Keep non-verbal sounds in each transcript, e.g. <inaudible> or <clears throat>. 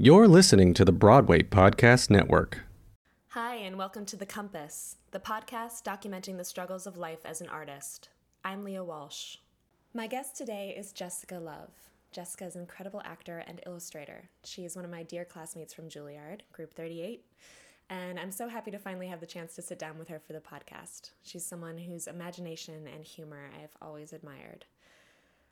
You're listening to the Broadway Podcast Network. Hi, and welcome to The Compass, the podcast documenting the struggles of life as an artist. I'm Leah Walsh. My guest today is Jessica Love. Jessica is an incredible actor and illustrator. She is one of my dear classmates from Juilliard, Group 38, and I'm so happy to finally have the chance to sit down with her for the podcast. She's someone whose imagination and humor I have always admired.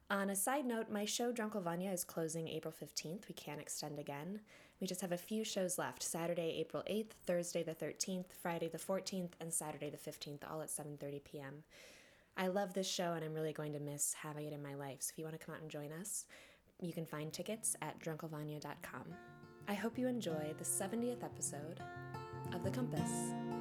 On a side note, my show Drunkle Vania is closing April 15th. We can't extend again. We just have a few shows left Saturday, April 8th, Thursday the 13th, Friday the 14th, and Saturday the 15th, all at 7:30 p.m. I love this show and I'm really going to miss having it in my life. So if you want to come out and join us, you can find tickets at drunklevania.com. I hope you enjoy the 70th episode of The Compass.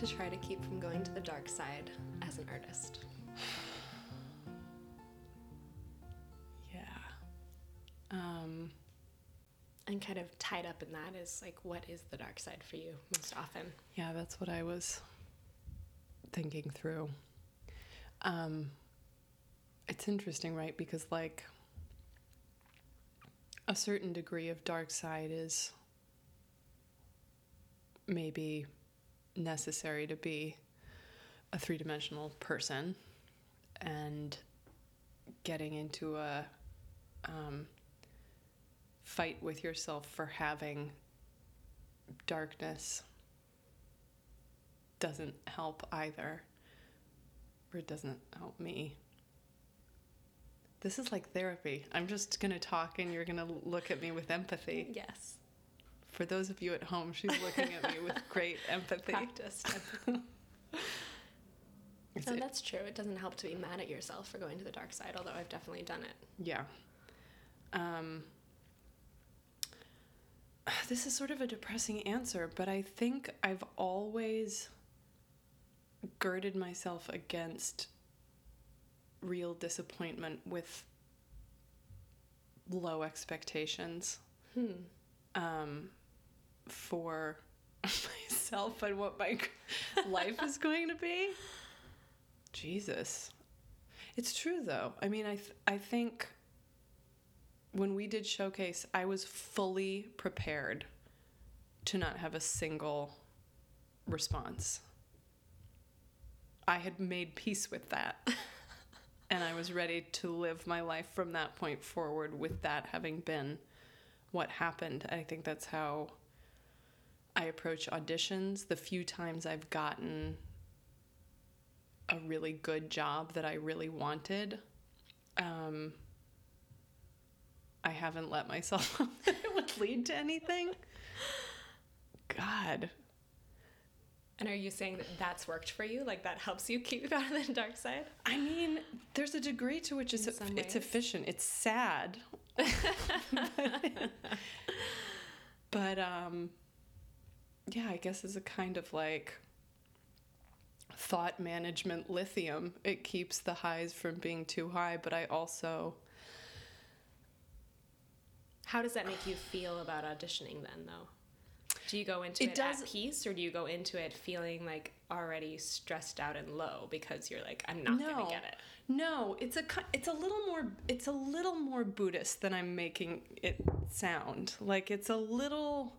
To try to keep from going to the dark side as an artist? <sighs> Yeah. Um, And kind of tied up in that is like, what is the dark side for you most often? yeah, that's what I was thinking through. Um, it's interesting, right? Because, like, a certain degree of dark side is maybe necessary to be a three dimensional person and getting into a um, fight with yourself for having darkness doesn't help either or it doesn't help me. This is like therapy. I'm just going to talk and you're going to look at me with empathy. Yes. For those of you at home she's looking at me with great <laughs> empathy Practiced. It's- No, that's true. It doesn't help to be mad at yourself for going to the dark side, although I've definitely done it. Yeah. Um, <sighs> this is sort of a depressing answer, but I think I've always girded myself against real disappointment with low expectations Hmm. um, for <laughs> myself and what my <laughs> life is going to be. Jesus. It's true though. I mean, I th- I think when we did showcase, I was fully prepared to not have a single response. I had made peace with that. <laughs> and I was ready to live my life from that point forward with that having been what happened. I think that's how I approach auditions. The few times I've gotten a really good job that I really wanted, um, I haven't let myself <laughs> that it would lead to anything. God. And are you saying that that's worked for you? Like that helps you keep out of the dark side? I mean, there's a degree to which it's, it's efficient. It's sad. <laughs> but um yeah, I guess it's a kind of like thought management lithium. It keeps the highs from being too high, but I also How does that make you feel about auditioning then, though? Do you go into It it, does- at peace, or do you go into it feeling like already stressed out and low because you're like, I'm not gonna get it? No, it's a it's a little more it's a little more Buddhist than I'm making it sound. Like it's a little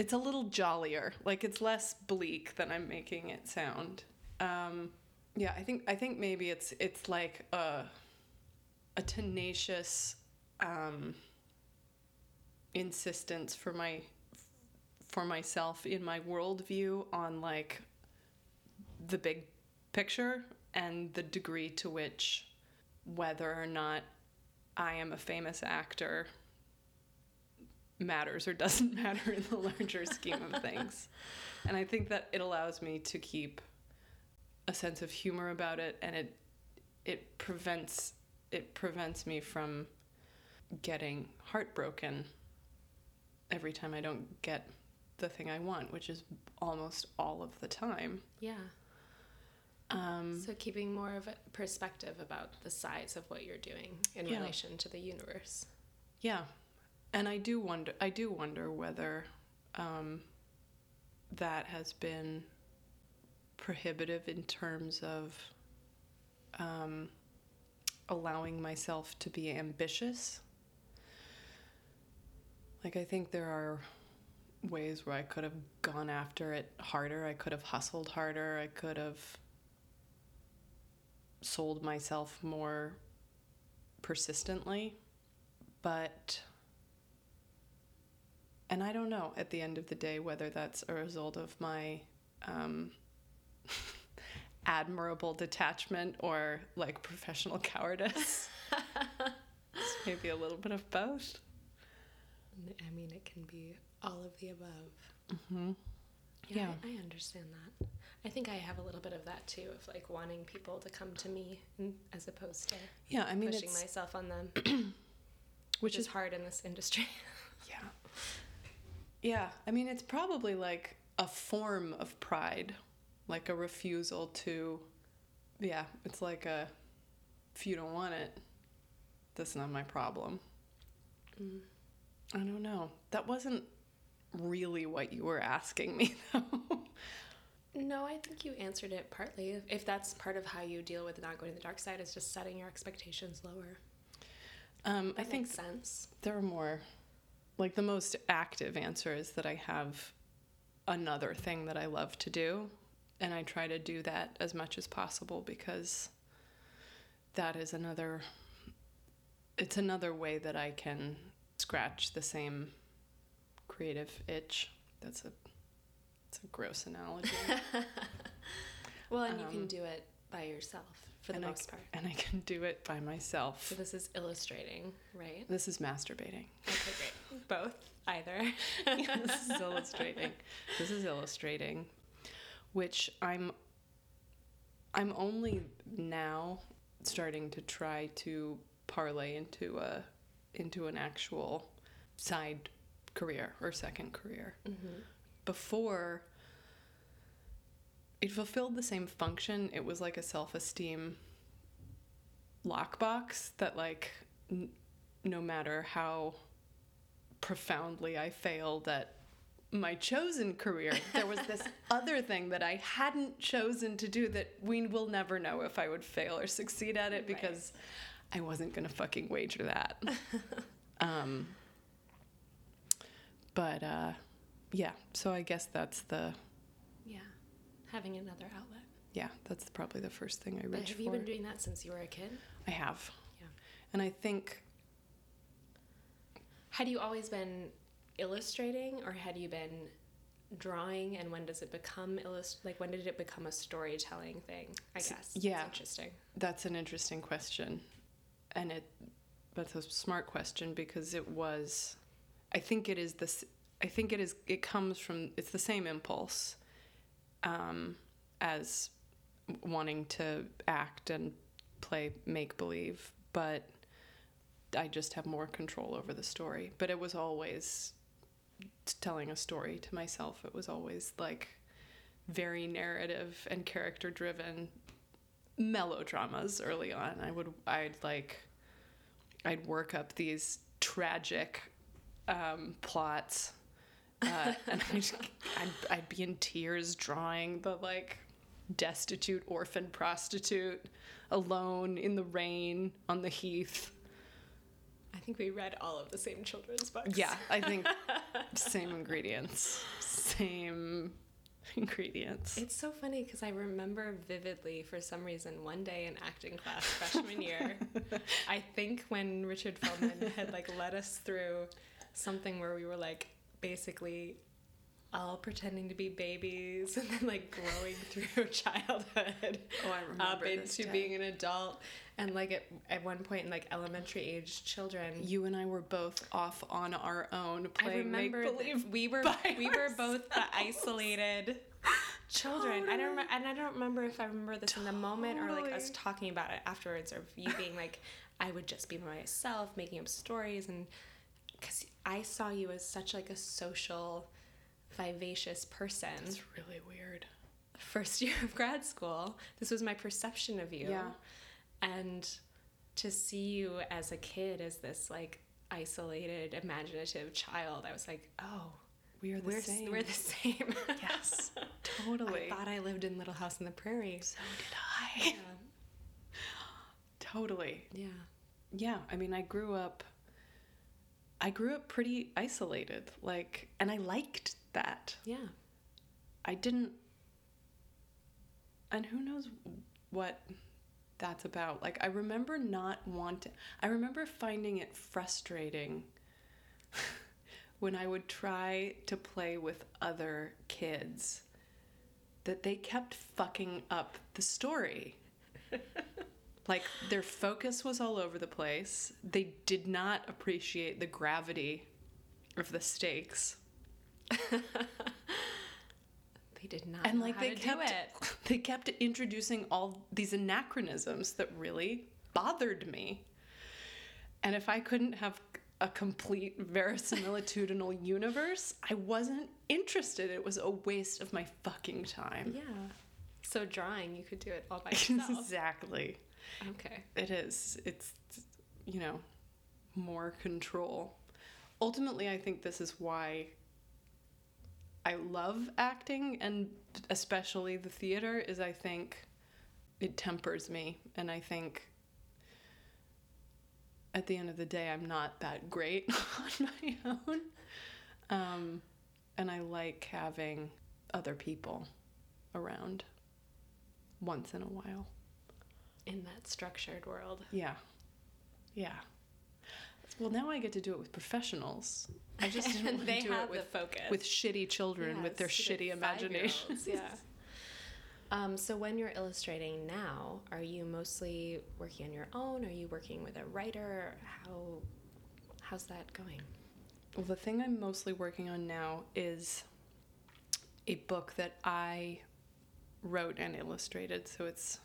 it's a little jollier. Like it's less bleak than I'm making it sound. Um, yeah, I think I think maybe it's it's like a a tenacious um, insistence for my for myself in my worldview on like the big picture and the degree to which whether or not I am a famous actor matters or doesn't <laughs> matter in the larger scheme of things. And I think that it allows me to keep a sense of humor about it and it it prevents it prevents me from getting heartbroken every time I don't get the thing I want, which is almost all of the time. Yeah. Um, So keeping more of a perspective about the size of what you're doing in Yeah. relation to the universe. yeah, and I do wonder. I do wonder whether um, that has been prohibitive in terms of um, allowing myself to be ambitious. Like I think there are ways where I could have gone after it harder. I could have hustled harder. I could have sold myself more persistently. But, and I don't know at the end of the day whether that's a result of my um, <laughs> admirable detachment or like professional <laughs> cowardice. it's maybe a little bit of both. I mean, it can be all of the above. Mm-hmm. Yeah, Yeah. I, I understand that. I think I have a little bit of that too, of like wanting people to come to me as opposed to Yeah, I mean, pushing myself on them, <clears throat> which is hard in this industry. <laughs> Yeah. I mean, it's probably like a form of pride, like a refusal to, yeah, it's like a, if you don't want it, that's not my problem. Mm. I don't know. That wasn't really what you were asking me, <laughs> though. No, I think you answered it partly. If- that's part of how you deal with not going to the dark side, is just setting your expectations lower. Um, I think sense. there are more, like, the most active answer is that I have another thing that I love to do. And I try to do that as much as possible because that is another, it's another way that I can scratch the same creative itch. That's a, it's a gross analogy. <laughs> Well, and you Um, can do it by yourself for the and I most part. and I can do it by myself. So this is illustrating, right? This is masturbating. Okay, great. Both, either. <laughs> this is illustrating. <laughs> This is illustrating, which I'm. I'm only now starting to try to parlay into a into an actual side career or second career. Mhm. Before, it fulfilled the same function. It was like a self esteem lockbox that, like, n- no matter how profoundly I failed at my chosen career, there was this <laughs> other thing that I hadn't chosen to do that we will never know if I would fail or succeed at it Right. because I wasn't gonna fucking wager that. <laughs> um, but uh, yeah, so I guess that's the Yeah. Having another outlet. yeah, that's probably the first thing I reach have for. you been doing that since you were a kid? I have, Yeah. and I think Had you always been illustrating or had you been drawing and when does it become illust like when did it become a storytelling thing i guess yeah. That's interesting That's an interesting question. And it that's a smart question because it was I think it is this I think it is it comes from it's the same impulse um, as wanting to act and play make believe, but I just have more control over the story. But it was always telling a story to myself. It was always like very narrative and character driven melodramas early on. I would I'd like I'd work up these tragic um, plots, uh, <laughs> and I'd, I'd I'd be in tears drawing the like destitute orphan prostitute alone in the rain on the heath. Think we read all of the same children's books Yeah, I think <laughs> same ingredients, same ingredients. it's so funny because i remember vividly for some reason one day in acting class freshman year <laughs> i think when richard feldman had like led us through something where we were like basically all pretending to be babies <laughs> and then like growing <laughs> through childhood Oh, I remember up into day. being an adult and like at, at one point in like elementary age children You and I were both off on our own playing make remember believe. we were we were both the isolated children. I don't remember, and I don't remember if I remember this in the moment or like us talking about it afterwards, or you being like, I would just be myself, making up stories, and because I saw you as such like a social, vivacious person. It's really weird. First year of grad school, this was my perception of you. Yeah. And to see you as a kid as this like isolated, imaginative child, I was like, oh, We are the we're same. we're the same. <laughs> yes, totally. I thought I lived in Little House on the Prairie. so did I. <gasps> Totally. Yeah. Yeah, I mean, I grew up. I grew up pretty isolated, like, and I liked that. Yeah. I didn't. And who knows what that's about? Like, I remember not wanting. I remember finding it frustrating <laughs> when I would try to play with other kids that they kept fucking up the story. <laughs> like, their focus was all over the place. They did not appreciate the gravity of the stakes. <laughs> They did not and like they kept <laughs> they kept introducing all these anachronisms that really bothered me. And if i couldn't have a complete verisimilitudinal <laughs> universe i wasn't interested. It was a waste of my fucking time. Yeah. So drawing, you could do it all by yourself. exactly. Okay. it is. It's you know more control. Ultimately i think this is why i love acting and especially the theater is i think it tempers me and i think at the end of the day i'm not that great <laughs> on my own um, and i like having other people around once in a while In that structured world. yeah. Yeah. Well, now I get to do it with professionals. I just <laughs> didn't want they to do have it with focus. with shitty children with their shitty imaginations. <laughs> Yeah. Um, so when you're illustrating now, are you mostly working on your own? Are you working with a writer? How how's that going? Well, the thing I'm mostly working on now is a book that I wrote and illustrated, so it's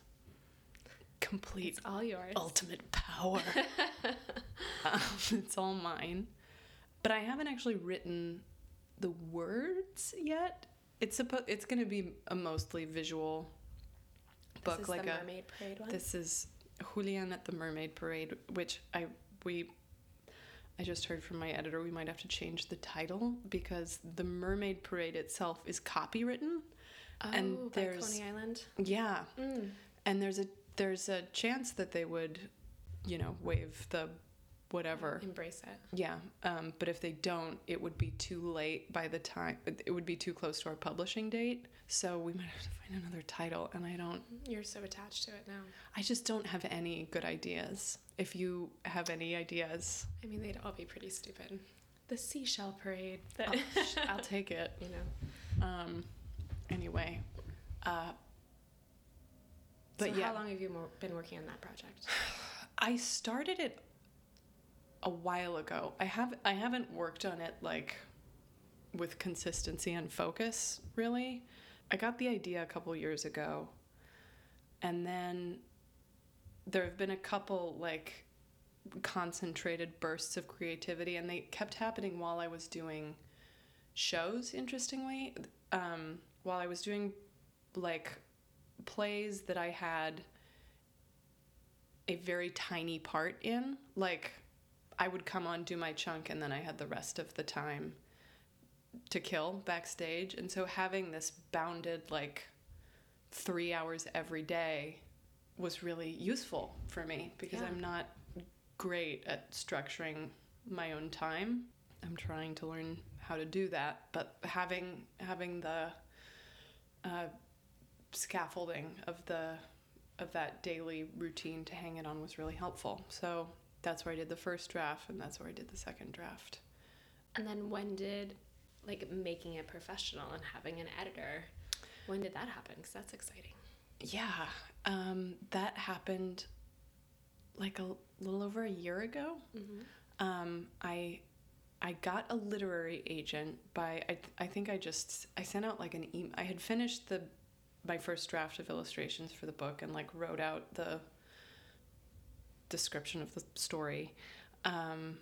complete It's all yours. ultimate power. <laughs> um, it's all mine. But I haven't actually written the words yet. It's supposed it's going to be a mostly visual book like the a Mermaid Parade one. This is Julian at the Mermaid Parade, which I we I just heard from my editor we might have to change the title because the Mermaid Parade itself is copywritten. oh, and there's- Coney Island. Yeah. Mm. And there's a there's a chance that they would, you know, waive the whatever. Embrace it. Yeah. Um, but if they don't, it would be too late by the time it would be too close to our publishing date. So we might have to find another title and I don't You're so attached to it now. I just don't have any good ideas. If you have any ideas, I mean, they'd all be pretty stupid. The Seashell Parade. I'll, <laughs> I'll take it. you know. Um, anyway, uh, but so yeah, how long have you been working on that project? <sighs> I started it a while ago. I have I haven't worked on it like with consistency and focus really. I got the idea a couple years ago, and then there have been a couple like concentrated bursts of creativity, and they kept happening while I was doing shows. Interestingly, um, while I was doing like plays that I had a very tiny part in. Like, I would come on, do my chunk, and then I had the rest of the time to kill backstage. And so having this bounded, like, three hours every day was really useful for me because Yeah. I'm not great at structuring my own time. I'm trying to learn how to do that, but having having the uh, scaffolding of the of that daily routine to hang it on was really helpful. So that's where I did the first draft, and that's where I did the second draft. And then when did, like, making it professional and having an editor, when did that happen? Because that's exciting. Yeah, um, that happened like a little over a year ago. Mm-hmm. Um, I I got a literary agent by I, I think I just I sent out like an email. I had finished the my first draft of illustrations for the book and like wrote out the description of the story, um,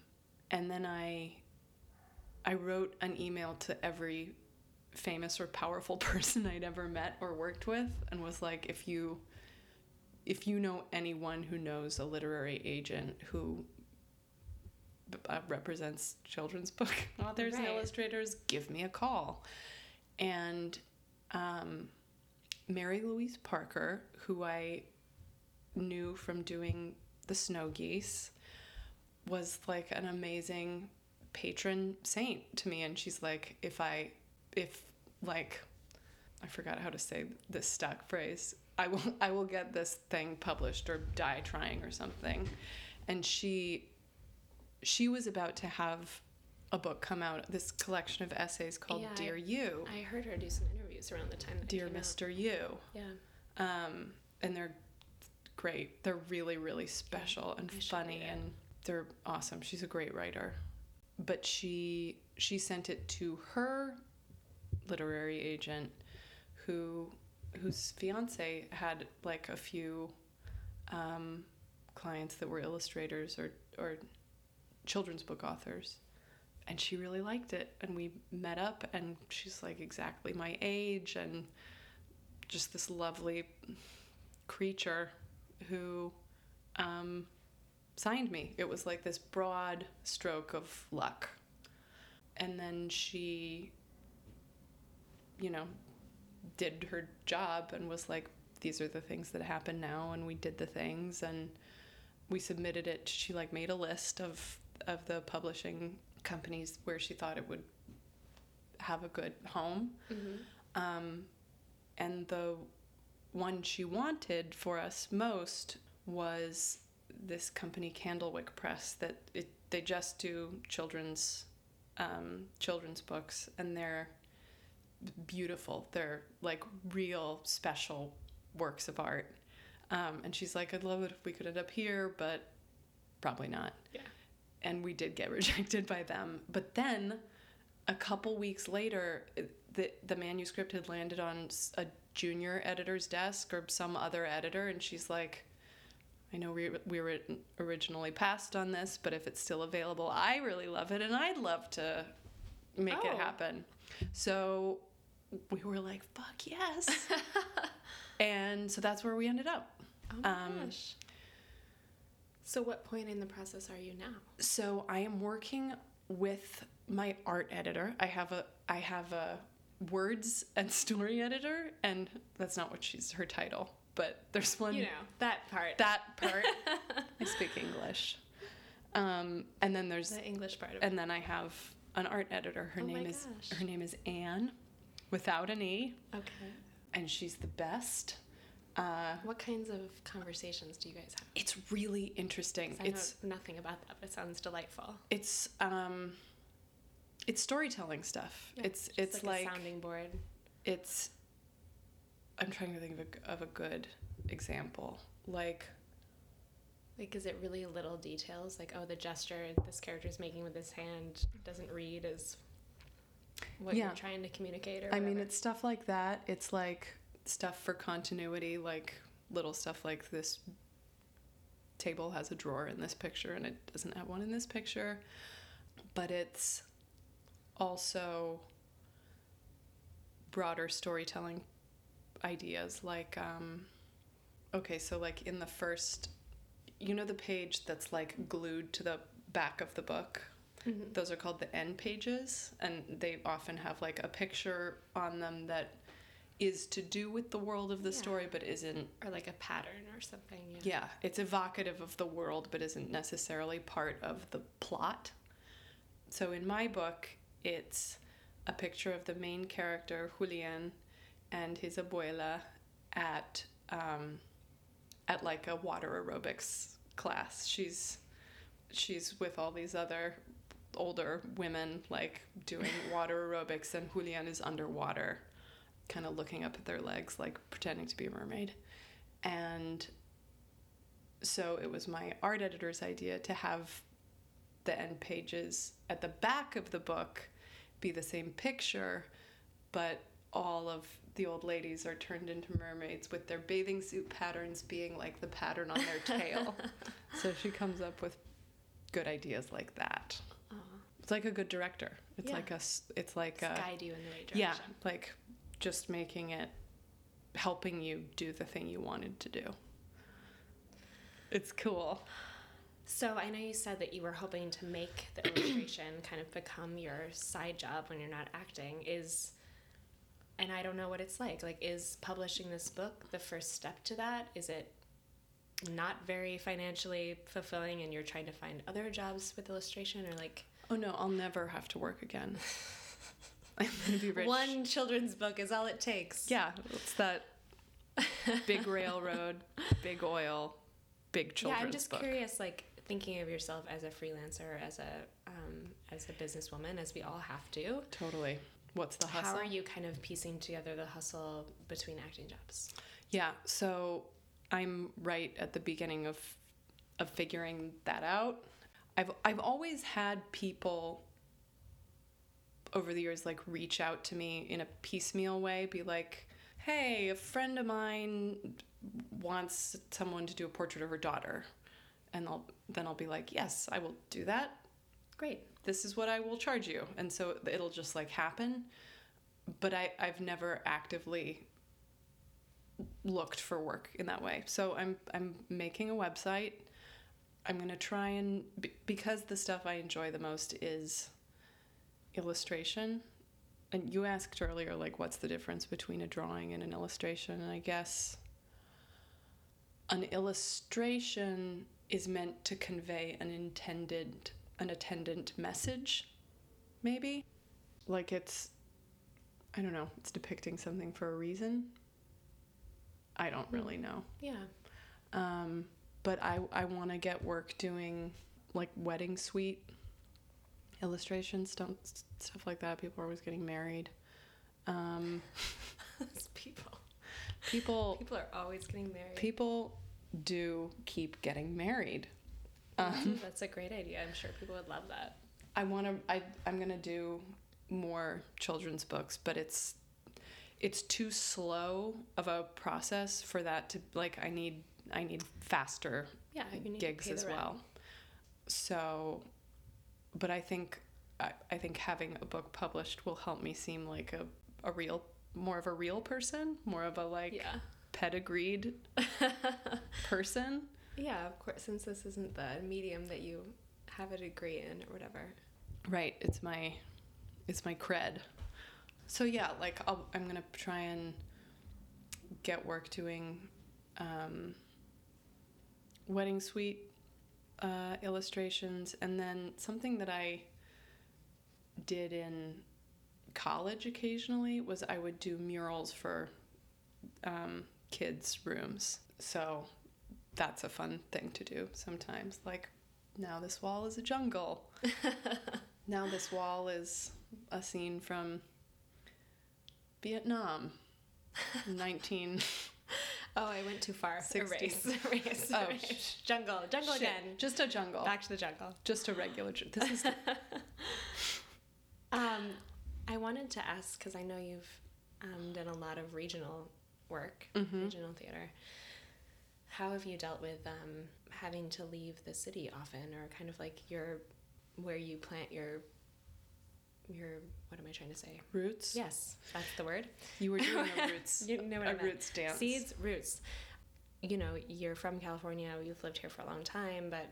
and then I I wrote an email to every famous or powerful <laughs> person I'd ever met or worked with and was like if you if you know anyone who knows a literary agent who uh, represents children's book <laughs> authors and illustrators, give me a call. And um, Mary Louise Parker, who I knew from doing the Snow Geese, was like an amazing patron saint to me. And she's like, if I, if like, I forgot how to say this stock phrase. I will, I will get this thing published or die trying or something. And she, she was about to have a book come out, this collection of essays called Yeah, I- Dear You, I heard her do some interviews around the time that Dear came out. Mr. You. Yeah. um, and they're great. They're really, really special and I funny, and they're awesome. She's a great writer, but she she sent it to her literary agent, who whose fiance had like a few um, clients that were illustrators or or children's book authors. And she really liked it, and we met up, and she's like exactly my age, and just this lovely creature who um, signed me. It was like this broad stroke of luck. And then she, you know, did her job and was like, these are the things that happen now. And we did the things and we submitted it. She like made a list of, of the publishing companies where she thought it would have a good home. Mm-hmm. Um, and the one she wanted for us most was this company Candlewick Press that it, they just do children's um, children's books and they're beautiful. They're like real special works of art. Um, and she's like, I'd love it if we could end up here, but probably not. Yeah. And we did get <laughs> rejected by them. But then a couple weeks later, the, the manuscript had landed on a junior editor's desk or some other editor, and she's like, I know we, we were originally passed on this, but if it's still available, I really love it, and I'd love to make Oh. it happen. So we were like, fuck yes. <laughs> and so that's where we ended up. Oh my Um, gosh. So, what point in the process are you now? So I am working with my art editor. I have a I have a words and story editor, and that's not what she's her title, but there's one You know, that part. that part. <laughs> I speak English, um, and then there's the English part of it. and then I have an art editor. Her Oh name is gosh. her name is Anne, without an e, Okay. and she's the best. Uh, What kinds of conversations do you guys have? it's really interesting. I It's know nothing about that, but it sounds delightful. it's um it's storytelling stuff Yeah, it's it's like, like, a sounding board. it's i'm trying to think of a, of a good example like Like, is it really little details? Like, oh, the gesture this character is making with his hand doesn't read as what Yeah. you're trying to communicate, or i mean it's stuff like that it's like stuff for continuity like little stuff like this table has a drawer in this picture and it doesn't have one in this picture but it's also broader storytelling ideas like um okay so like in the first you know the page that's like glued to the back of the book Mhm. those are called the end pages and they often have like a picture on them that is to do with the world of the Yeah. story but isn't or like a pattern or something. Yeah. yeah it's evocative of the world but isn't necessarily part of the plot so in my book it's a picture of the main character julian and his abuela at um, at like a water aerobics class she's she's with all these other older women like doing <laughs> water aerobics and julian is underwater kind of looking up at their legs like pretending to be a mermaid and so it was my art editor's idea to have the end pages at the back of the book be the same picture, but all of the old ladies are turned into mermaids with their bathing suit patterns being like the pattern on their tail. <laughs> so she comes up with good ideas like that. Aw. It's like a good director. It's Yeah. like a it's like Just a guide you in the right direction. yeah, like just making it helping you do the thing you wanted to do. It's cool. So I know you said that you were hoping to make the <clears throat> illustration kind of become your side job when you're not acting. Is and I don't know what it's like. Like is publishing this book the first step to that? Is it not very financially fulfilling and you're trying to find other jobs with illustration or like Oh no, I'll never have to work again. <laughs> I'm gonna be rich. one children's book is all it takes. Yeah, it's that big <laughs> railroad, big oil, big children's yeah, I'm just book. curious, like thinking of yourself as a freelancer, as a um, as a businesswoman, as we all have to. Totally. What's the hustle? How are you kind of piecing together the hustle between acting jobs? Yeah, so I'm right at the beginning of of figuring that out. I've I've always had people over the years like reach out to me in a piecemeal way, be like, "Hey, a friend of mine wants someone to do a portrait of her daughter." And I'll then I'll be like, "Yes, I will do that. Great. This is what I will charge you." And so it'll just like happen. But I I've never actively looked for work in that way. So I'm I'm making a website. I'm going to try and because the stuff I enjoy the most is illustration. And you asked earlier like what's the difference between a drawing and an illustration? And I guess an illustration is meant to convey an intended an attendant message maybe like it's I don't know, it's depicting something for a reason. I don't really know. Yeah. Um, but I, I want to get work doing like wedding suite illustrations, don't, stuff like that. People are always getting married. Um, <laughs> people. people, People are always getting married. people do keep getting married. Um, <laughs> That's a great idea. I'm sure people would love that. I want to. I I'm gonna do more children's books, but it's it's too slow of a process for that to like. I need I need faster Yeah, you need gigs as well. So, but I think I, I think having a book published will help me seem like a a real more of a real person, more of a like Yeah. pedigreed <laughs> person. Yeah, of course. Since this isn't the medium that you have a degree in or whatever. Right. It's my it's my cred. So yeah, like I'll, I'm gonna try and get work doing um, wedding suite uh, illustrations, and then something that I did in college occasionally was I would do murals for um, kids' rooms. So that's a fun thing to do sometimes. Like now this wall is a jungle. <laughs> now this wall is a scene from Vietnam. <laughs> 19 Oh, I went too far. 60. Erase. <laughs> Erase. Oh, erase. jungle. Jungle Shit. again. Just a jungle. Back to the jungle. Just a regular. ju- This is <laughs> Um, I wanted to ask because I know you've um, done a lot of regional work, Mhm. regional theater. How have you dealt with um, having to leave the city often, or kind of like your where you plant your your what am I trying to say? roots. Yes, that's the word. You were doing a <laughs> roots You know what a I meant. roots dance. Seeds, roots. You know, you're from California. You've lived here for a long time, but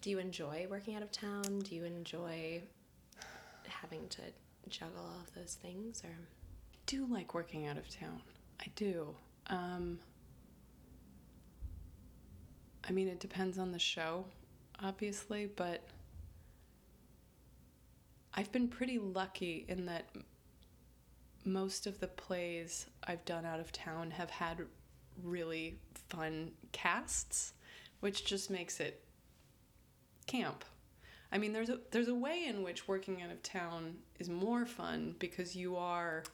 do you enjoy working out of town? Do you enjoy having to juggle all of those things, or do like working out of town. I do. Um, I mean, it depends on the show, obviously, but I've been pretty lucky in that most of the plays I've done out of town have had really fun casts, which just makes it camp. I mean, there's a there's a way in which working out of town is more fun because you are.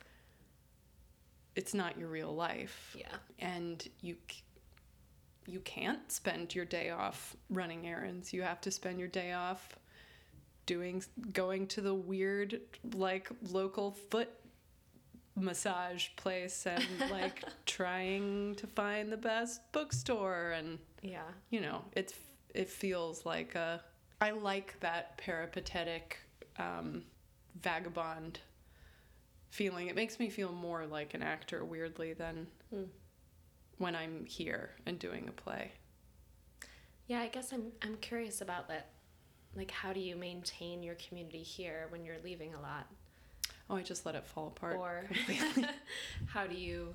It's not your real life, yeah, and you you can't spend your day off running errands. You have to spend your day off doing going to the weird like local foot massage place and <laughs> like trying to find the best bookstore and yeah, you know, it's it feels like a. I like that peripatetic, um, vagabond feeling. It makes me feel more like an actor, weirdly, than Hmm. when I'm here and doing a play. Yeah, I guess I'm I'm curious about that. Like, how do you maintain your community here when you're leaving a lot? Oh, I just let it fall apart. Or <laughs> how do you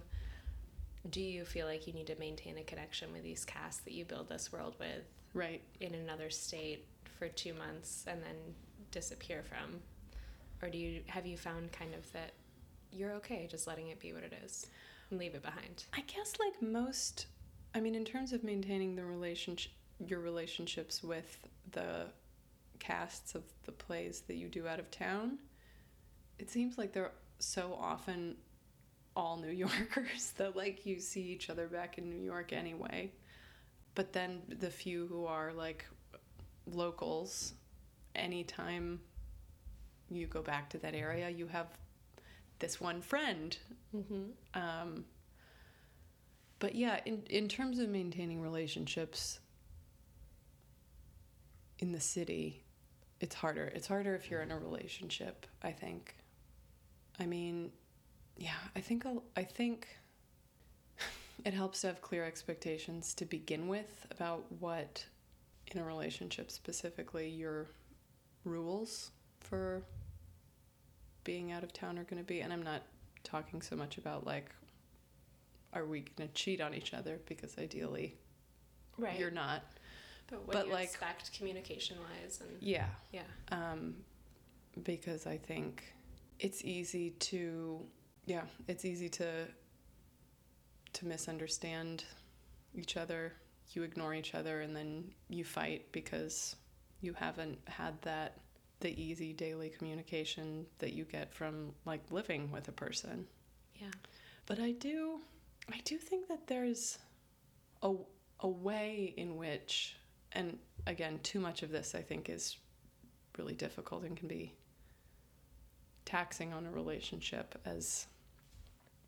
do you feel like you need to maintain a connection with these casts that you build this world with right. in another state for two months and then disappear from? Or do you have you found kind of that you're okay just letting it be what it is and leave it behind? I guess like most I mean in terms of maintaining the relationship your relationships with the casts of the plays that you do out of town, it seems like they're so often all New <laughs> Yorkers that like you see each other back in New York anyway. But then the few who are like locals, anytime you go back to that area, you have this one friend. Mm-hmm. Um, but yeah, in in terms of maintaining relationships in the city, it's harder. It's harder if you're in a relationship. I think. I mean, yeah, I think I'll, I think <laughs> it helps to have clear expectations to begin with about what in a relationship specifically your rules for being out of town are going to be and i'm not talking so much about like are we going to cheat on each other because ideally Right. you're not but what but, like- expect communication wise and yeah yeah. um, because I think it's easy to, yeah, it's easy to to misunderstand each other. You ignore each other, and then you fight because you haven't had that the easy daily communication that you get from like living with a person. Yeah. But I do, I do think that there's a a way in which, and again, too much of this I think is really difficult and can be taxing on a relationship, as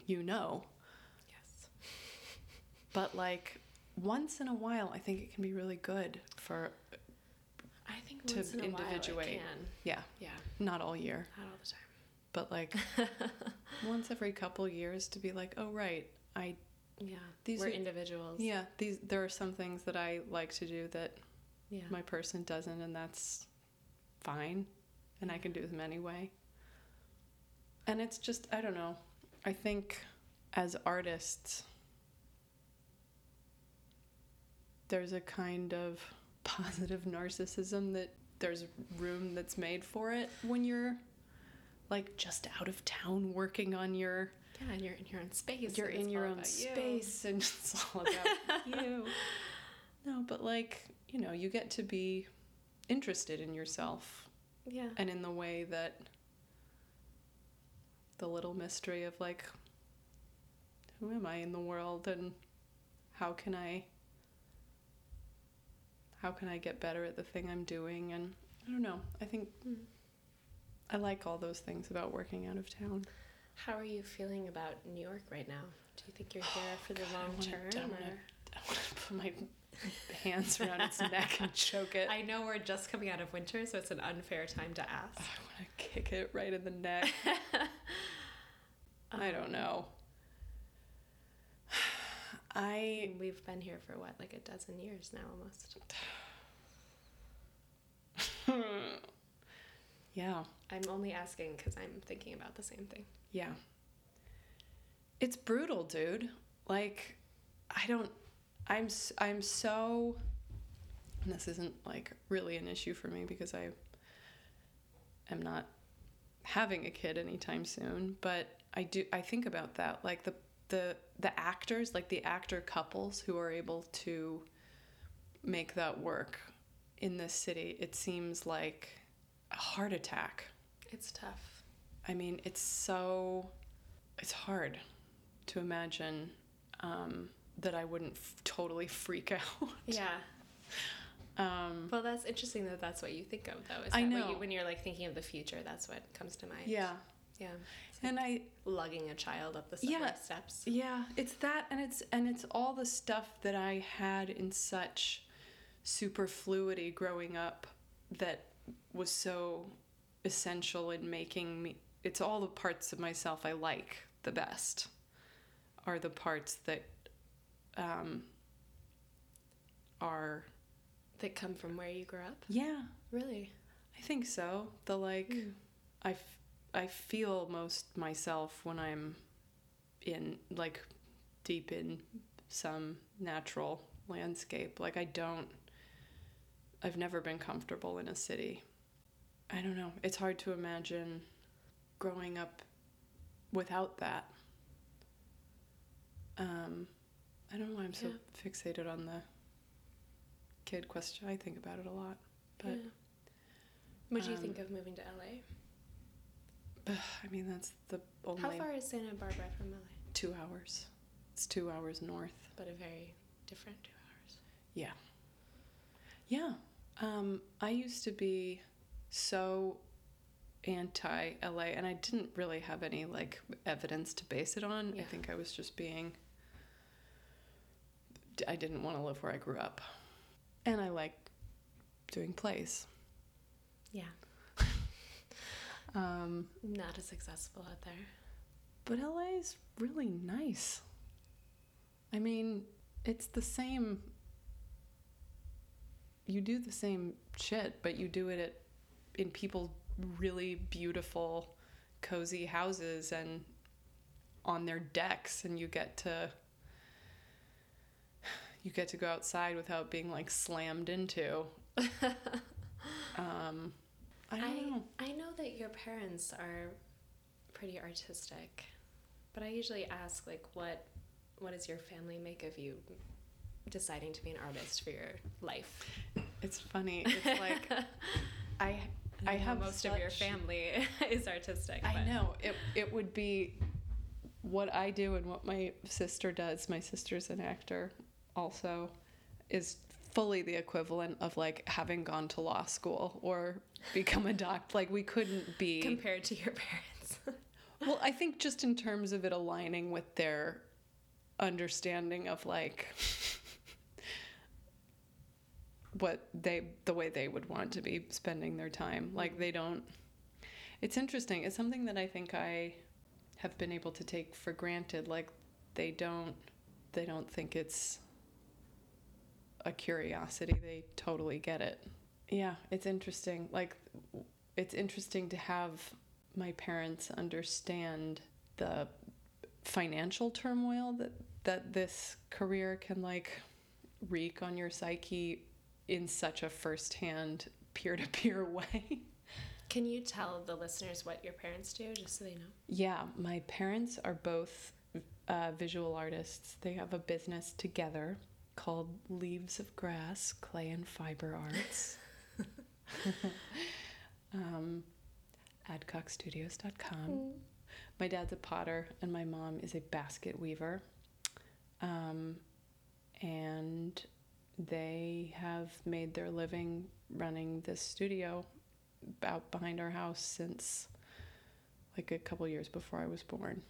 you know. Yes. <laughs> But like once in a while, I think it can be really good for uh, I think To once in a while it individuate. can. yeah, Yeah. not all year, Not all the time. but like <laughs> once every couple years to be like, oh right, I Yeah. These We're are- individuals. yeah these there are some things that I like to do that Yeah. my person doesn't and that's fine and i can do them anyway and it's just i don't know i think as artists there's a kind of <laughs> positive narcissism that there's room that's made for it when you're like just out of town working on your yeah, and you're in your own space. you're in your own about you. space and <laughs> it's all about <laughs> you. No, but like, you know, you get to be interested in yourself Yeah. and in the way that the little mystery of like who am I in the world and how can I how can I get better at the thing I'm doing and I don't know. I think Mm. I like all those things about working out of town. How are you feeling about New York right now? Do you think you're oh, here for the God, long term? <laughs> I wanna- or- I want to put my hands around its neck and choke it. I, <laughs> I know we're just coming out of winter, so it's an unfair time to ask. I want to kick it right in the neck. <laughs> I don't know. <sighs> I We've been here for what, like a dozen years now almost. Yeah, I'm only asking because I'm thinking about the same thing. yeah. It's brutal, dude. Like I don't I'm I'm so and this isn't like really an issue for me because I am not having a kid anytime soon, but I do I think about that like the the the actors, like the actor couples who are able to make that work in this city. It seems like a heart attack. It's tough. I mean, it's so it's hard to imagine um, that I wouldn't f- totally freak <laughs> out. Yeah. Um, Well, that's interesting that that's what you think of, though. Is I know. you, when you're like thinking of the future, that's what comes to mind. yeah, Yeah. and I Lugging a child up the Yeah. steps. Yeah, it's that and it's and it's all the stuff that I had in such superfluity growing up that was so essential in making me it's all the parts of myself I like the best are the parts that um, are That come from where you grew up? Yeah, Really? I think so. The like, I, f- I feel most myself when I'm in like deep in some natural landscape. Like I don't. I've never been comfortable in a city. I don't know. It's hard to imagine growing up without that. Um, I don't know why I'm so Yeah. fixated on the kid question. I think about it a lot, but. yeah. do you um, think of moving to LA? <sighs> I mean, that's the only How far is Santa Barbara from LA? two hours. It's two hours north. But a very different two hours. Yeah. Yeah. Um, I used to be so anti LA, and I didn't really have any like evidence to base it on. I think I was just being. I didn't want to live where I grew up, and I like doing plays. Yeah. <laughs> Um, Not as successful out there. But LA is really nice. I mean, it's the same. You do the same shit, but you do it at, in people's really beautiful, cozy houses and on their decks, and you get to. You get to go outside without being like slammed into. <laughs> um, I know. I know that your parents are pretty artistic, but I usually ask like what what does your family make of you deciding to be an artist for your life? It's funny. It's like <laughs> I I have most of your family <laughs> is artistic. I know it. It would be what I do and what my sister does. My sister's an actor, also, is fully the equivalent of like having gone to law school or become a doctor. Like we couldn't be. <laughs> compared to your parents. well, I think just in terms of it aligning with their understanding of like what they the way they would want to be spending their time. Like they don't it's interesting. It's something that i think i have been able to take for granted. Like they don't they don't think it's a curiosity. They totally get it. Yeah it's interesting. Like it's interesting to have my parents understand the financial turmoil that that this career can like wreak on your psyche in such a firsthand peer-to-peer <laughs> way. Can you tell the listeners what your parents do, just so they know? Yeah, my parents are both uh, visual artists. They have a business together called Leaves of Grass Clay and Fiber Arts. <laughs> um, adcockstudios.com. My dad's a potter, and my mom is a basket weaver. Um, and they have made their living running this studio out behind our house since like a couple years before I was born.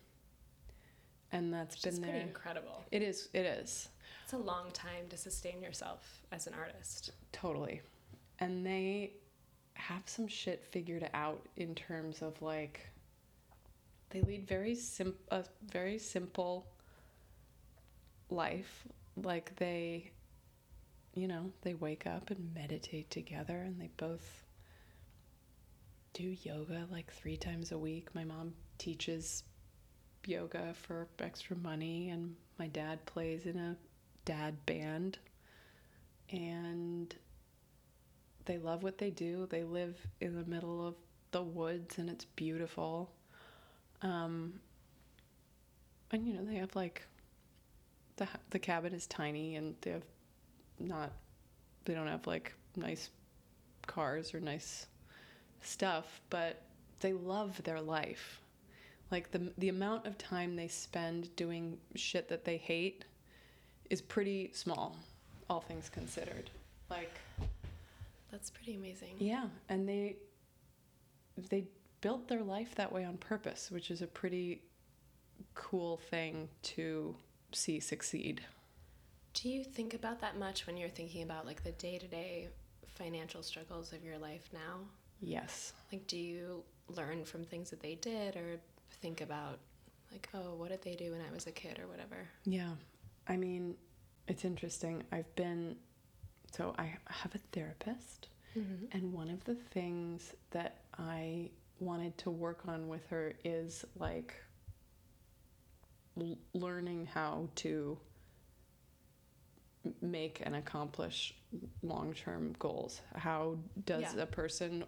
And that's Which been there. incredible. It is. It is It's a long time to sustain yourself as an artist. totally. And they have some shit figured out in terms of like they lead very sim a very simple life. Like they, you know, they wake up and meditate together, and they both do yoga like three times a week. My mom teaches yoga for extra money, and my dad plays in a dad band. And they love what they do. They live in the middle of the woods, and it's beautiful. Um, and you know they have like the the cabin is tiny, and they have not they don't have like nice cars or nice stuff, but they love their life. Like the the amount of time they spend doing shit that they hate is pretty small, all things considered. Like That's pretty amazing. yeah, and they they built their life that way on purpose, which is a pretty cool thing to see succeed. Do you think about that much when you're thinking about like the day to day financial struggles of your life now? Yes. Like, do you learn from things that they did or think about, like, oh, what did they do when I was a kid or whatever? Yeah. I mean, it's interesting. I've been so I have a therapist, Mm-hmm. and one of the things that I wanted to work on with her is like l- learning how to make and accomplish long-term goals. How does Yeah. a person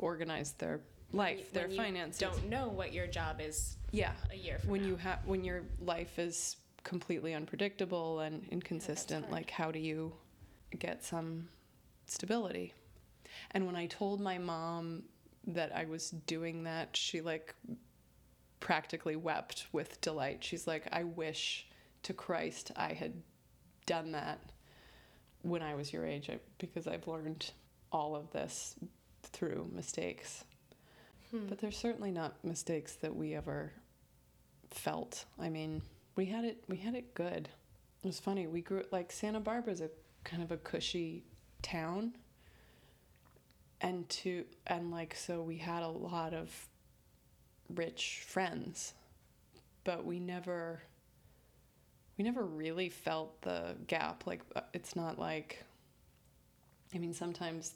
organize their life, their you finances? Don't know what your job is yeah. a year from When now. you have when your life is completely unpredictable and inconsistent, hard. like how do you get some stability? And when I told my mom that I was doing that, she like practically wept with delight. She's like, I wish to Christ I had done that when I was your age because I've learned all of this through mistakes. Hmm. But they're certainly not mistakes that we ever felt. I mean, we had it we had it good. It was funny. We grew like Santa Barbara's a kind of a cushy town. And to and like so we had a lot of rich friends. But we never we never really felt the gap like uh, it's not like I mean sometimes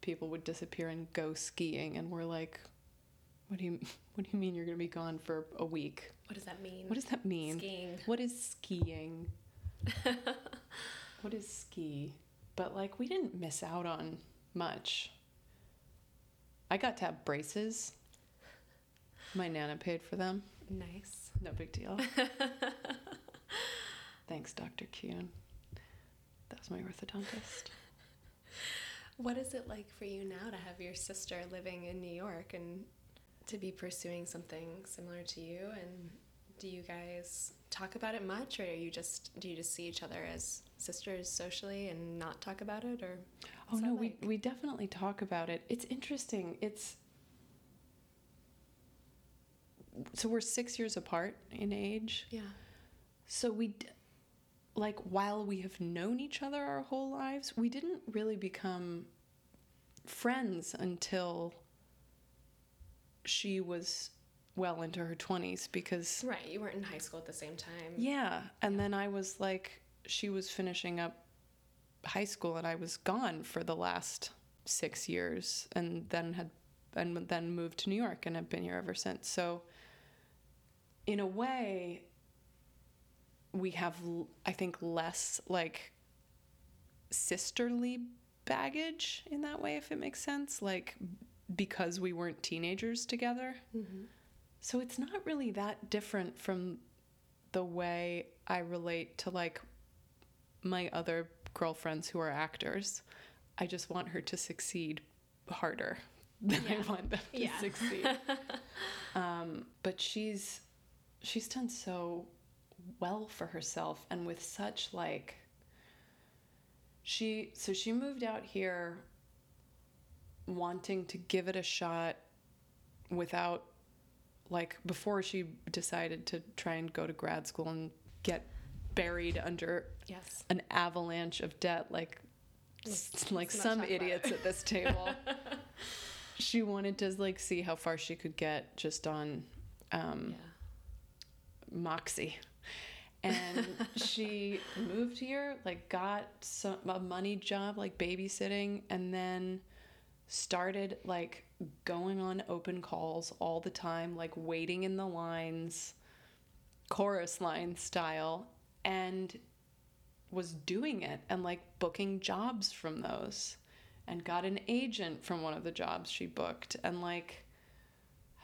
people would disappear and go skiing and we're like what do you <laughs> what do you mean you're going to be gone for a week? What does that mean? what does that mean? Skiing. what is skiing? <laughs> What is ski? But like we didn't miss out on much. I got to have braces. My nana paid for them. Nice. no big deal <laughs> thanks dr kuhn that was my orthodontist What is it like for you now to have your sister living in New York and to be pursuing something similar to you? And do you guys talk about it much, or are you just do you just see each other as sisters socially and not talk about it, or? Oh no, like? we we definitely talk about it. It's interesting. It's so we're six years apart in age. yeah. So we, d- like, while we have known each other our whole lives, we didn't really become friends until she was well into her twenties because Right. You weren't in high school at the same time. yeah, and then I was like, she was finishing up high school, and I was gone for the last six years, and then had and then moved to New York, and have been here ever since. So, in a way, we have, I think, less like sisterly baggage in that way, if it makes sense. Like because we weren't teenagers together. Mm-hmm. So it's not really that different from the way I relate to like my other girlfriends who are actors. I just want her to succeed harder than Yeah. I want them to Yeah. succeed. <laughs> um, but she's she's done so well for herself and with such like she so she moved out here wanting to give it a shot without like before she decided to try and go to grad school and get buried under Yes. an avalanche of debt like Let's- like let's some idiots at this table <laughs> she wanted to like see how far she could get just on um, Yeah. moxie and <laughs> she moved here like got some a money job like babysitting and then started like going on open calls all the time like waiting in the lines chorus line style and was doing it and like booking jobs from those. And got an agent from one of the jobs she booked and like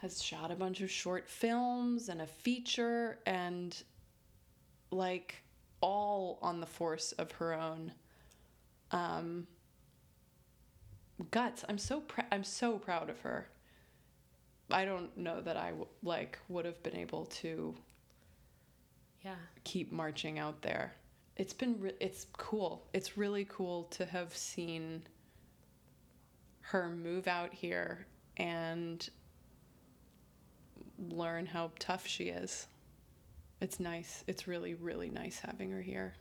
has shot a bunch of short films and a feature and like all on the force of her own um guts. I'm so pr- i'm so proud of her. I don't know that i w- like would have been able to Yeah. keep marching out there. It's been re- it's cool. It's really cool to have seen her move out here and learn how tough she is it's nice it's really really nice having her here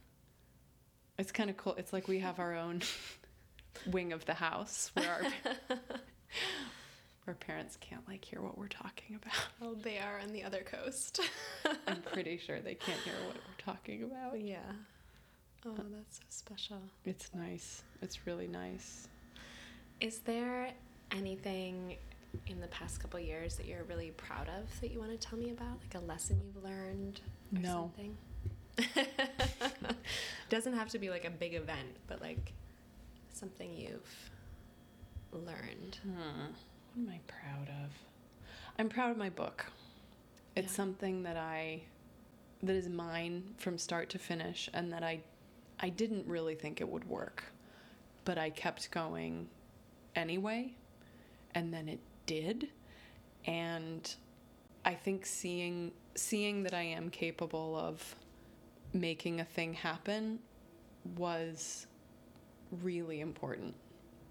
it's kind of cool it's like we have our own <laughs> wing of the house where our <laughs> our parents can't like hear what we're talking about Well, they are on the other coast. <laughs> i'm pretty sure they can't hear what we're talking about yeah. Uh, Oh, that's so special. It's nice. It's really nice. Is there anything in the past couple years that you're really proud of that you want to tell me about? Like a lesson you've learned or No. something? <laughs> Doesn't have to be like a big event, but like something you've learned. Hmm. What am I proud of? I'm proud of my book. It's Yeah. something that I that is mine from start to finish and that I I didn't really think it would work. But I kept going anyway and then it did and I think seeing seeing that I am capable of making a thing happen was really important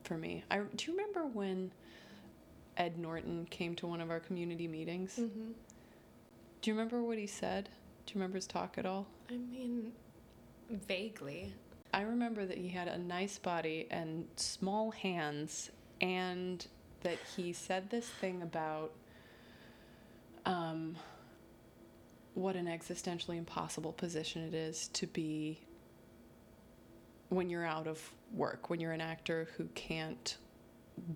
for me. I do you remember when Ed Norton came to one of our community meetings? Mm-hmm. Do you remember what he said? Do you remember his talk at all? I mean, vaguely. I remember that he had a nice body and small hands, and that he said this thing about um, what an existentially impossible position it is to be when you're out of work, when you're an actor who can't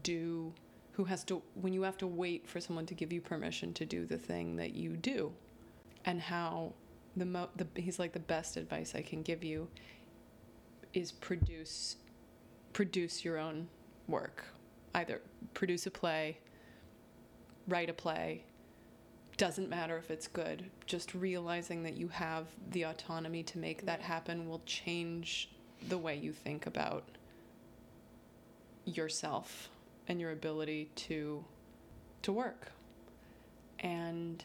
do, who has to, when you have to wait for someone to give you permission to do the thing that you do, and how the mo, the he's like the best advice I can give you is produce produce your own work. Either produce a play, write a play. Doesn't matter if it's good. Just realizing that you have the autonomy to make that happen will change the way you think about yourself and your ability to to work. And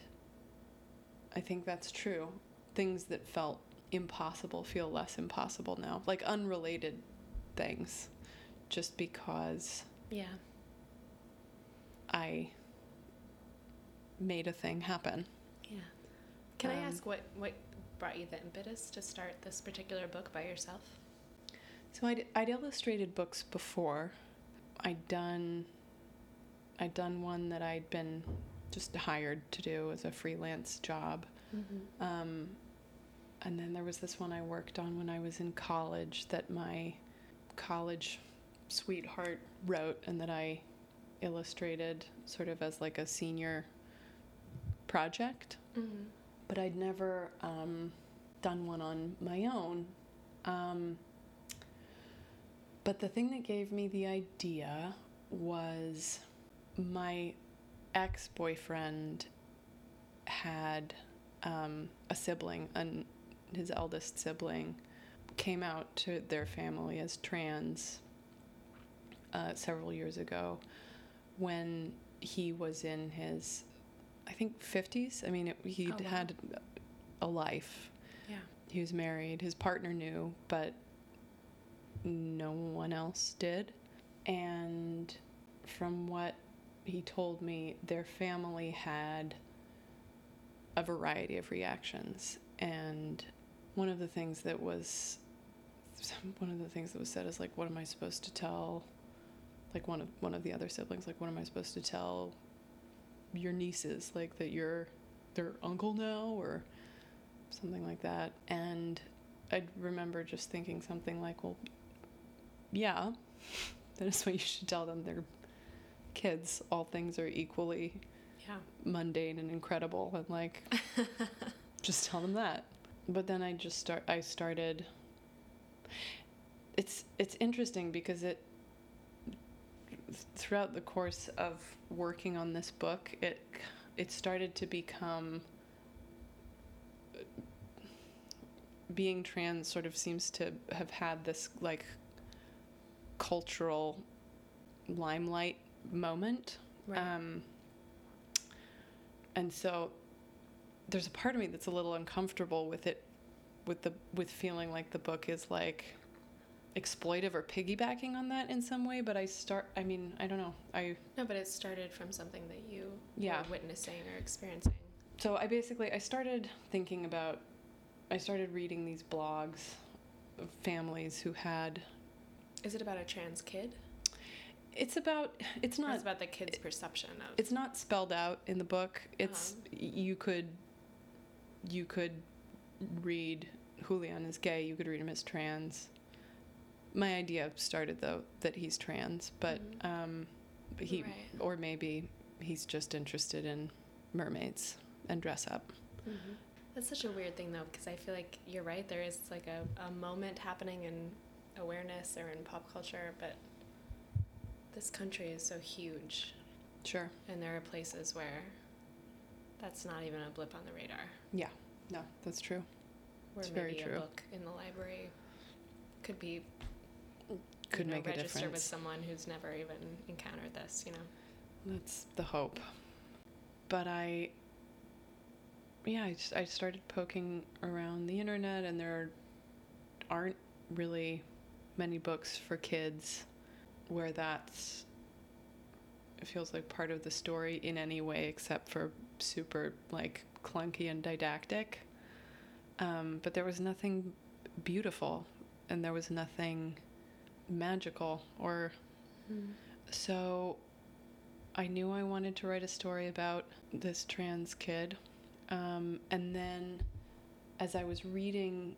I think that's true. Things that felt impossible feel less impossible now. Like unrelated things. Just because Yeah. I made a thing happen. Yeah. Can I Um, ask what what brought you the impetus to start this particular book by yourself? So I'd, I'd illustrated books before. I'd done I'd done one that I'd been just hired to do as a freelance job. Mm-hmm. Um, and then there was this one I worked on when I was in college that my college sweetheart wrote and that I illustrated sort of as like a senior project. Mm-hmm. But I'd never um, done one on my own. Um, but the thing that gave me the idea was my ex boyfriend had um, a sibling, and his eldest sibling came out to their family as trans uh, several years ago when he was in his, I think, 50s. I mean, it, he'd Oh, wow. had a life. Yeah. He was married. His partner knew, but no one else did. And from what he told me, their family had a variety of reactions. And one of the things that was <laughs> one of the things that was said is like, what am I supposed to tell? Like one of one of the other siblings, like, what am I supposed to tell your nieces? Like that you're their uncle now, or something like that. And I remember just thinking something like, well, yeah, <laughs> that is what you should tell them. They're kids. All things are equally Yeah. mundane and incredible, and like, <laughs> just tell them that. But then I just start. I started. It's it's interesting because it throughout the course of working on this book, it it started to become being trans sort of seems to have had this like cultural limelight moment Right. um, and so there's a part of me that's a little uncomfortable with it with the with feeling like the book is like exploitive or piggybacking on that in some way but i start i mean i don't know i no, but it started from something that you Yeah. were witnessing or experiencing. so i basically i started thinking about i started reading these blogs of families who had Is it about a trans kid? it's about it's Or not it's about the kid's perception of. it's not spelled out in the book uh-huh. it's you could you could read Julian is gay, you could read him as trans. My idea started though that he's trans, but Mhm. um, he Right. or maybe he's just interested in mermaids and dress up. That's such a weird thing, though, because I feel like you're right. There is like a, a moment happening in awareness or in pop culture, but this country is so huge, Sure. and there are places where that's not even a blip on the radar. Yeah. No, that's true. Where It's maybe very true. a book in the library could be Could know, make a registered with someone who's never even encountered this. You know. That's the hope. But I, yeah, I, just, I started poking around the internet, and there aren't really many books for kids where that's it feels like part of the story in any way except for super like clunky and didactic. Um, but there was nothing beautiful, and there was nothing magical or so I knew I wanted to write a story about this trans kid. Um, and then as I was reading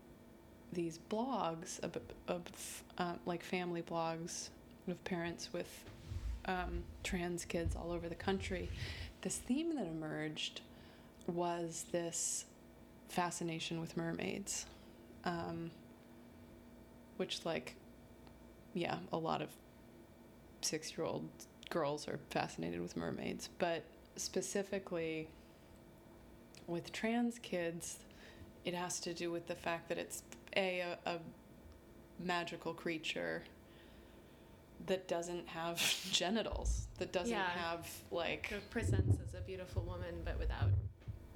these blogs of, of uh, like family blogs of parents with um, trans kids all over the country, this theme that emerged was this fascination with mermaids. Um, which, like, yeah, a lot of six year old girls are fascinated with mermaids, but specifically with trans kids, it has to do with the fact that it's a, a, a magical creature that doesn't have <laughs> genitals, that doesn't Yeah. have like It presents as a beautiful woman, but without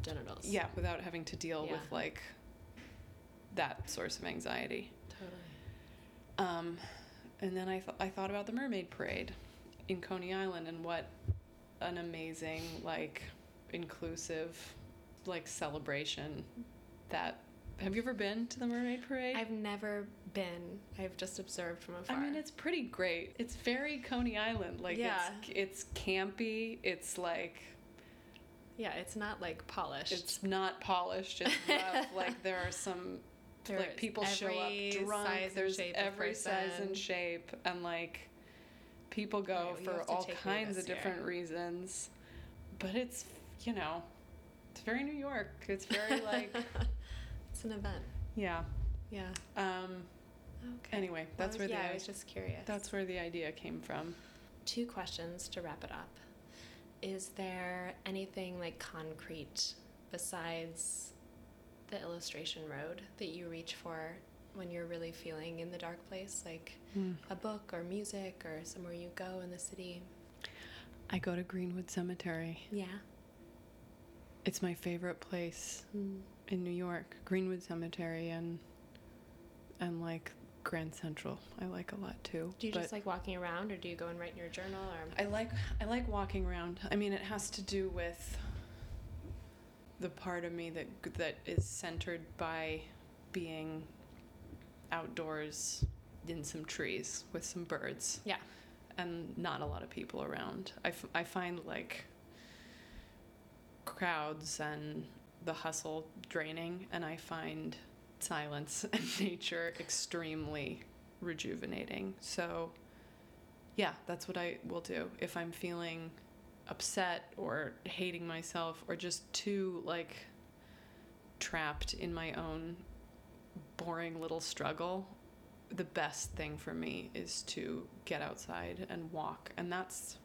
genitals. yeah, without having to deal Yeah. with like that source of anxiety. Totally. Um, and then I, th- I thought about the Mermaid Parade in Coney Island and what an amazing, like, inclusive, like, celebration that. Have you ever been to the Mermaid Parade? I've never been. I've just observed from afar. I mean, it's pretty great. It's very Coney Island. Like, Yeah. it's, it's campy. It's like, yeah, it's not like polished. it's not polished. It's <laughs> rough. like, there are some There like people show up drunk. There's every size and shape, and like people go for all kinds of different year. reasons. But it's you know, it's very New York. It's very like <laughs> it's an event. yeah. Yeah. Um. Okay. Anyway, that's I where was- the yeah, i- was just curious. that's where the idea came from. two questions to wrap it up. Is there anything like concrete besides the illustration road that you reach for when you're really feeling in the dark place, like a book or music or somewhere you go in the city? I go to Greenwood Cemetery. Yeah. It's my favorite place Mm. in New York. Greenwood Cemetery and and like Grand Central. I like a lot too. Do you just like walking around or do you go and write in your journal or I like I like walking around. I mean, it has to do with the part of me that that is centered by being outdoors in some trees with some birds Yeah. and not a lot of people around. I, f- I find like crowds and the hustle draining, and I find silence <laughs> and nature extremely rejuvenating. So, yeah, that's what I will do. If I'm feeling upset or hating myself or just too like trapped in my own boring little struggle, the best thing for me is to get outside and walk. And that's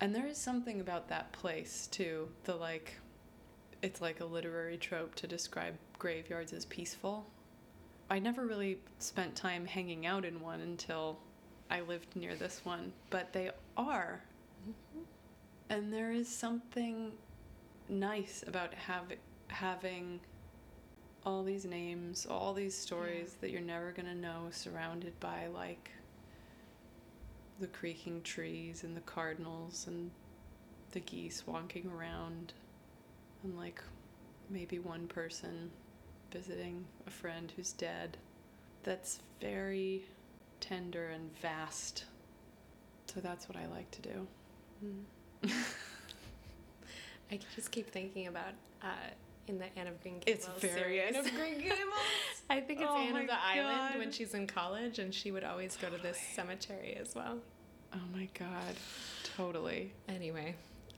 and there is something about that place too. The like it's like a literary trope to describe graveyards as peaceful. I never really spent time hanging out in one until I lived near this one, but they are. Mm-hmm. And there is something nice about have, having all these names, all these stories that you're never going to know surrounded by like the creaking trees and the cardinals and the geese walking around and like maybe one person visiting a friend who's dead. That's very tender and vast. So that's what I like to do. Mm. <laughs> I just keep thinking about uh, in the Anne of Green Gables. It's very series. Anne of Green Gables. <laughs> I think it's Oh Anne of the Island when she's in college, and she would always go to this cemetery as well. Oh my god, totally. Anyway,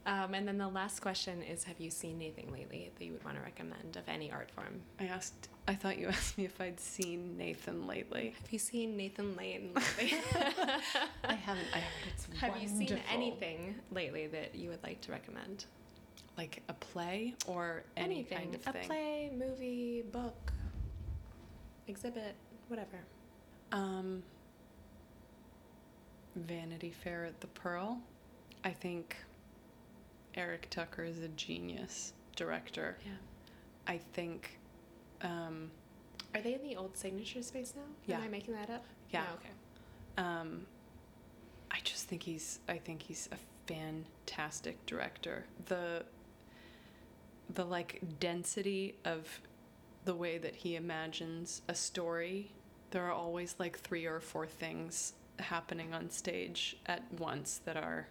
um, and then the last question is: Have you seen anything lately that you would want to recommend of any art form? I asked. I thought you <laughs> asked me if I'd seen Nathan lately. Have you seen Nathan Lane <laughs> lately? I haven't. I heard it's <laughs> Have you seen anything lately that you would like to recommend? like a play or any anything, kind of a thing? play, movie, book, exhibit, whatever. Um, Vanity Fair at the Pearl. I think Eric Tucker is a genius director. Yeah. I think. Um, Are they in the old signature space now? Yeah. Am I making that up? Yeah. Oh, okay. um, I just think he's. I think he's a fantastic director. The. The like density of the way that he imagines a story. There are always like three or four things happening on stage at once that are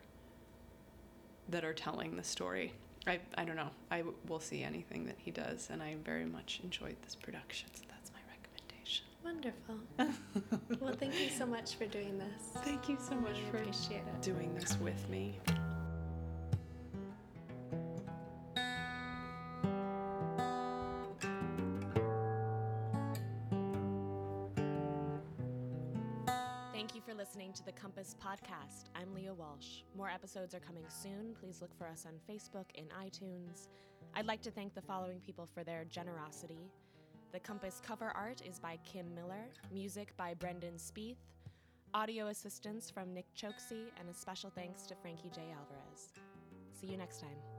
that are telling the story. I, I don't know. I w- will see anything that he does, and I very much enjoyed this production, so that's my recommendation. Wonderful. <laughs> well, thank you so much for doing this. Thank you so much I for appreciate it. doing this with me. Episodes are coming soon. Please look for us on Facebook and iTunes. I'd like to thank the following people for their generosity. The Compass cover art is by Kim Miller, music by Brendan Spieth, audio assistance from Nick Choksi, and a special thanks to Frankie J. Alvarez. See you next time.